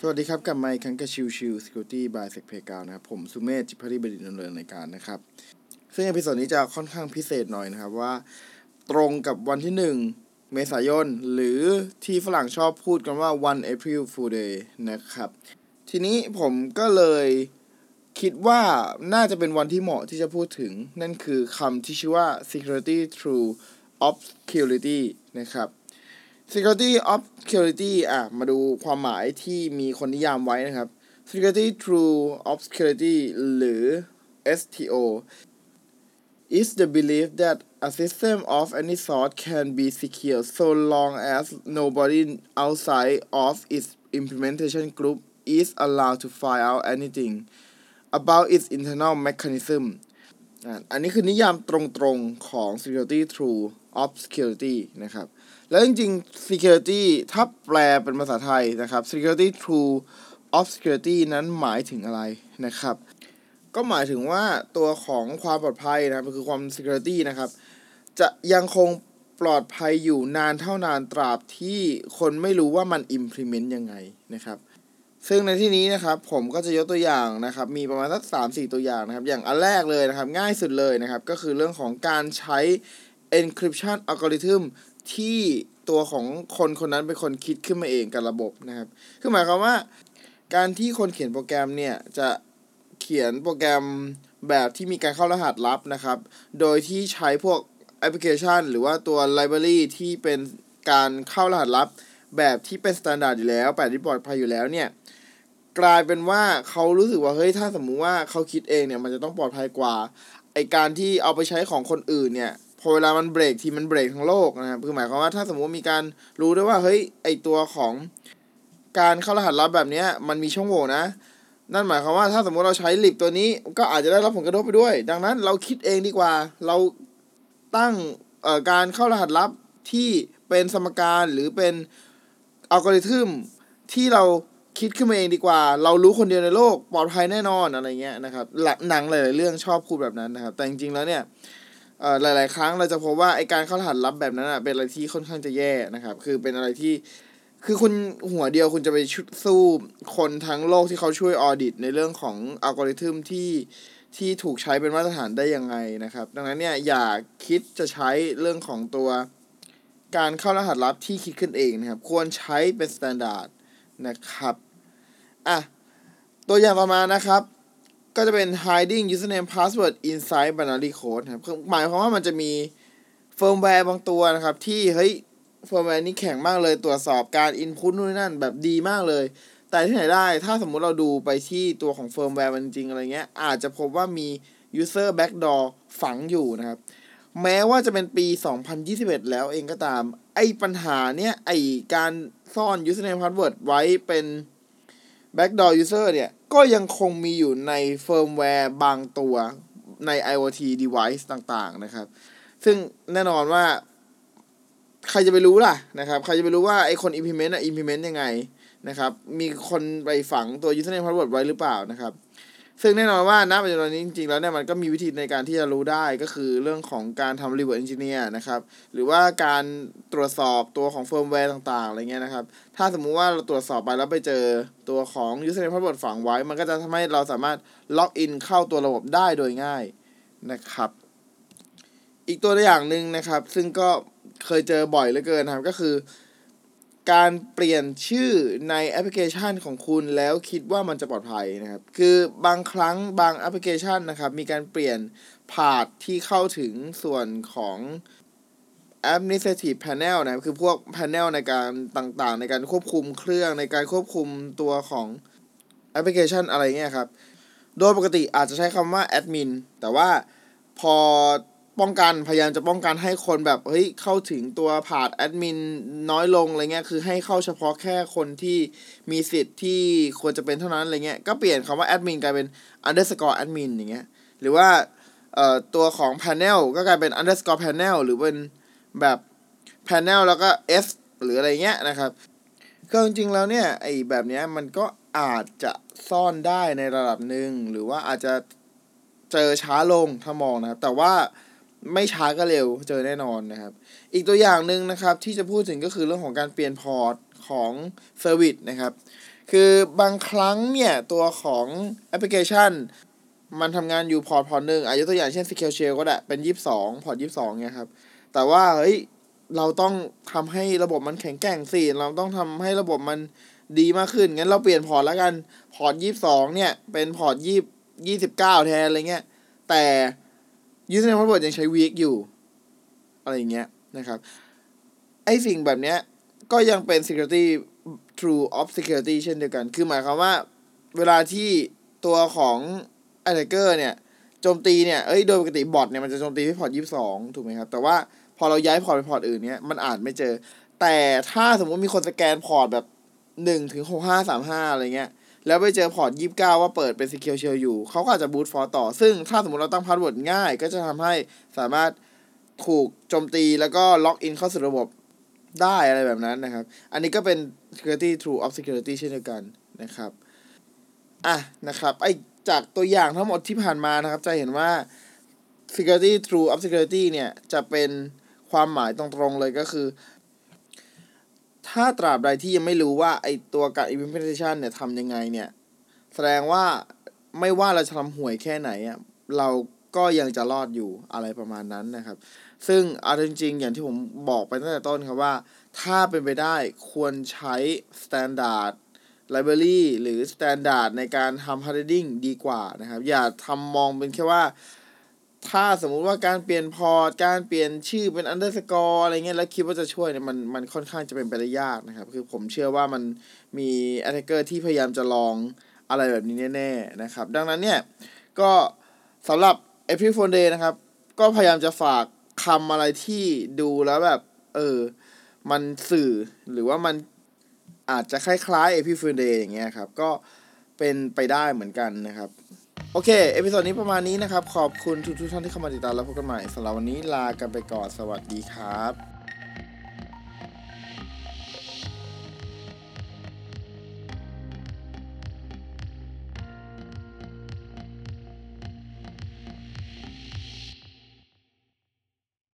สวัสดีครับกับไมค์คังกะชิวชิว Security by s e c p a y g a นะครับ ผมสุเมธจิพริบดินดำเนินรายการนะครับ ซึ่งเอพิโซดนี้จะค่อนข้างพิเศษหน่อยนะครับว่า ตรงกับวันที่ 1 เมษายน หรือที่ฝรั่งชอบพูดกันว่า one April Fool Day นะครับ ทีนี้ผมก็เลยคิดว่าน่าจะเป็นวันที่เหมาะที่จะพูดถึง นั่นคือคำที่ชื่อว่า security through obscurity นะครับ security obscurity อะ มาดูความหมายที่มีคนนิยามไว้นะครับ security through obscurity หรือ STO is the belief that a system of any sort can be secure so long as nobody outside of its implementation group is allowed to find out anything about its internal mechanism อะอันนี้คือนิยามตรงๆของ security through obscurity นะครับ แล้วจริงๆ security ถ้าแปลเป็นภาษาไทยนะครับ security through obscurity นั้นหมายถึงอะไรนะครับ ก็หมายถึงว่าตัวของความปลอดภัยนะครับคือความ security นะครับ จะยังคงปลอดภัยอยู่นานเท่านานตราบที่คนไม่รู้ว่ามัน implement ยังไงนะครับ ซึ่งในที่นี้นะครับผมก็จะยกตัวอย่างนะครับ มีประมาณสักสามสี่ตัวอย่างนะครับ อย่างอันแรกเลยนะครับ ง่ายสุดเลยนะครับ ก็คือเรื่องของการใช้ encryption algorithm ที่ตัวของคนคนนั้นเป็นคนคิดขึ้นมาเองกับระบบนะครับ คือหมายความว่า การที่คนเขียนโปรแกรมเนี่ยจะเขียนโปรแกรมแบบที่มีการเข้ารหัสลับนะครับ โดยที่ใช้พวกแอปพลิเคชัน หรือว่าตัว library ที่เป็นการเข้ารหัสลับ แบบที่เป็น standard อยู่แล้วแบบที่ปลอดภัยอยู่แล้วเนี่ยกลายเป็นว่าเขารู้สึกว่าเฮ้ยถ้าสมมุติว่าเขาคิดเองเนี่ยมันจะต้องปลอดภัยกว่าไอการที่เอาไปใช้ของคนอื่นเนี่ย พอเวลามันเบรกทีมันเบรกทั้งโลกนะครับคือหมายความว่าถ้าสมมติมีการรู้ด้วยว่าเฮ้ยไอตัวของการเข้ารหัสลับแบบนี้มันมีช่องโหว่นะ นั่นหมายความว่าถ้าสมมติเราใช้ลิบตัวนี้ก็อาจจะได้รับผลกระทบไปด้วย ดังนั้นเราคิดเองดีกว่า เราตั้งเอ่อการเข้ารหัสลับที่เป็นสมการหรือเป็นอัลกอริทึมที่เราคิดขึ้นมาเองดีกว่า เรารู้คนเดียวในโลกปลอดภัยแน่นอนอะไรเงี้ยนะครับหนังหลายๆเรื่องชอบพูดแบบนั้นนะครับ แต่จริงๆแล้วเนี่ย หลาย ๆ ครั้งเราจะพบว่าไอการเข้ารหัสลับแบบนั้นอะเป็นอะไรที่ค่อนข้างจะแย่นะครับ คือเป็นอะไรที่คือคุณหัวเดียวคุณจะไปชุดสู้คนทั้งโลกที่เขาช่วย audit ในเรื่องของอัลกอริทึมที่ที่ถูกใช้เป็นมาตรฐานได้ยังไงนะครับ ดังนั้นเนี่ยอย่าคิดจะใช้เรื่องของตัวการเข้ารหัสลับที่คิดขึ้นเองนะครับ ควรใช้เป็น standardนะครับอะตัวอย่างต่อมานะครับ ก็จะเป็น hiding username password inside binary code ครับหมายความว่ามันจะมีเฟิร์มแวร์บางตัวนะครับ ที่เฮ้ยเฟิร์มแวร์นี้แข็งมากเลยตรวจสอบการ input นู่นนั่นแบบดีมากเลย แต่ที่ไหนได้ถ้าสมมุติเราดูไปที่ตัวของเฟิร์มแวร์มันจริงอะไรเงี้ย อาจจะพบว่ามี user backdoor ฝังอยู่นะครับ แม้ว่าจะเป็นปี 2021 แล้วเองก็ตาม ไอ้ปัญหาเนี้ยไอ้การซ่อน username password ไว้เป็น backdoor user เนี่ยก็ยังคงมีอยู่ในเฟิร์มแวร์บางตัวใน IoT device ต่างๆนะครับ ซึ่งแน่นอนว่า ใครจะไปรู้ล่ะนะครับ ใครจะไปรู้ว่าไอคน implement อะ implement ยังไงนะครับ มีคนไปฝังตัว username password ไว้หรือเปล่านะครับ ซึ่งแน่นอนว่าณปัจจุบันนี้จริงๆแล้วเนี่ยมันก็มีวิธีในการที่จะรู้ได้ก็คือเรื่องของการทำ reverse engineer นะครับหรือว่าการตรวจสอบตัวของเฟิร์มแวร์ต่างๆอะไรเงี้ยนะครับถ้าสมมุติว่าเราตรวจสอบไปแล้วไปเจอตัวของ username password ฝังไว้ มันก็จะทำให้เราสามารถล็อกอินเข้าตัวระบบได้โดยง่ายนะครับ อีกตัวอย่างหนึ่งนะครับ ซึ่งก็เคยเจอบ่อยเหลือเกินนะครับก็คือ การเปลี่ยนชื่อในแอปพลิเคชันของคุณแล้วคิดว่ามันจะปลอดภัยนะครับ คือบางครั้งบางแอปพลิเคชันนะครับ มีการเปลี่ยนพาธที่เข้าถึงส่วนของ Administrative Panel นะครับ คือพวก Panel ในการต่างๆ ในการควบคุมเครื่องในการควบคุมตัวของแอปพลิเคชันอะไรเงี้ยครับ โดยปกติอาจจะใช้คำว่าแอดมินแต่ว่าพอ ป้องกันพยายามจะป้องกันให้คนแบบเฮ้ยเข้าถึงตัวผ่าดแอดมินน้อยลงอะไรเงี้ยคือให้เข้าเฉพาะแค่คนที่มีสิทธิ์ที่ควรจะเป็นเท่านั้นอะไรเงี้ยก็เปลี่ยนคำว่าแอดมินกลายเป็น underscore admin อย่างเงี้ยหรือว่าเอ่อตัวของ panel ก็กลายเป็น underscore panel หรือเป็นแบบ panel แล้วก็ s หรืออะไรเงี้ยนะครับก็จริงๆแล้วเนี่ยไอ้แบบเนี้ยมันก็อาจจะซ่อนได้ในระดับหนึ่งหรือว่าอาจจะเจอช้าลงถ้ามองนะครับแต่ว่า ไม่ช้าก็เร็วเจอแน่นอนนะครับ อีกตัวอย่างหนึ่งนะครับที่จะพูดถึงก็คือเรื่องของการเปลี่ยนพอร์ตของservice นะครับ คือบางครั้งเนี่ย ตัวของแอปพลิเคชัน มันทำงานอยู่พอร์ตพอร์ตหนึ่งอยู่ตัวอย่างเช่น Secure Shell ก็ได้เป็นยี่สิบสองพอร์ตยี่สิบสองเนี่ยครับ แต่ว่าเฮ้ยเราต้องทำให้ระบบมันแข็งแกร่งสิ เราต้องทำให้ระบบมันดีมากขึ้น งั้นเราเปลี่ยนพอร์ตแล้วกัน พอร์ตยี่สิบสองเนี่ย เป็นพอร์ตยี่ยี่สิบเก้าแทนอะไรเงี้ย แต่ username password ยังใช้ weak อยู่ อะไรอย่างเงี้ยนะครับ ไอสิ่งแบบเนี้ยก็ยังเป็น security through obscurity เช่นเดียวกัน คือหมายความว่า เวลาที่ตัวของ attacker เนี่ยโจมตีเนี่ย เอ้ย โดยปกติบอทเนี่ยมันจะโจมตีที่พอร์ตยี่สิบสองถูกไหมครับ แต่ว่าพอเราย้ายพอร์ตไปพอร์ตอื่นเนี่ย มันอาจไม่เจอ แต่ถ้าสมมติมีคนสแกนพอร์ตแบบหนึ่งถึงหกห้าสามห้าอะไรเงี้ย แล้วไปเจอพอร์ตยี่สิบเก้าว่าเปิดเป็น secure shell อยู่ เขาก็อาจจะ brute force ต่อ ซึ่งถ้าสมมติเราตั้ง password ง่าย ก็จะทำให้สามารถถูกโจมตีแล้วก็ล็อกอินเข้าสู่ระบบได้อะไรแบบนั้นนะครับ อันนี้ก็เป็น security true of security เช่นเดียวกันนะครับ อะนะครับ ไอจากตัวอย่างทั้งหมดที่ผ่านมานะครับ จะเห็นว่า security true of security เนี่ย จะเป็นความหมายตรงๆเลยก็คือ ถ้าตราบใดที่ยังไม่รู้ว่าไอตัวการ implementation เนี่ยทำยังไงเนี่ย แสดงว่าไม่ว่าเราจะทำห่วยแค่ไหนอะเราก็ยังจะรอดอยู่อะไรประมาณนั้นนะครับ ซึ่งเอาจริงๆ อย่างที่ผมบอกไปตั้งแต่ต้นครับว่า ถ้าเป็นไปได้ควรใช้ standard library หรือ standard ในการทำ hardening ดีกว่านะครับ อย่าทำมองเป็นแค่ว่า ถ้าสมมุติว่าการเปลี่ยนพอร์ต การเปลี่ยนชื่อเป็น underscore อร์อะไรเงี้ยแล้วคิดว่าจะช่วยเนี่ยมันมันค่อนข้างจะเป็นไปได้ยากนะครับ คือผมเชื่อว่ามันมี attacker ที่พยายามจะลองอะไรแบบนี้แน่ๆนะครับ ดังนั้นเนี่ย ก็สำหรับ April Fool Day นะครับ ก็พยายามจะฝากคำอะไรที่ดูแล้วแบบ เออ มันสื่อหรือว่ามันอาจจะคล้ายๆ April Fool Day อย่างเงี้ยครับ ก็เป็นไปได้เหมือนกันนะครับ โอเค episode นี้ประมาณนี้นะครับ ขอบคุณทุกๆท่านที่เข้ามาติดตามแล้วพบกันใหม่สำหรับวันนี้ลากันไปก่อน สวัสดีครับ